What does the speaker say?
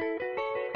うん。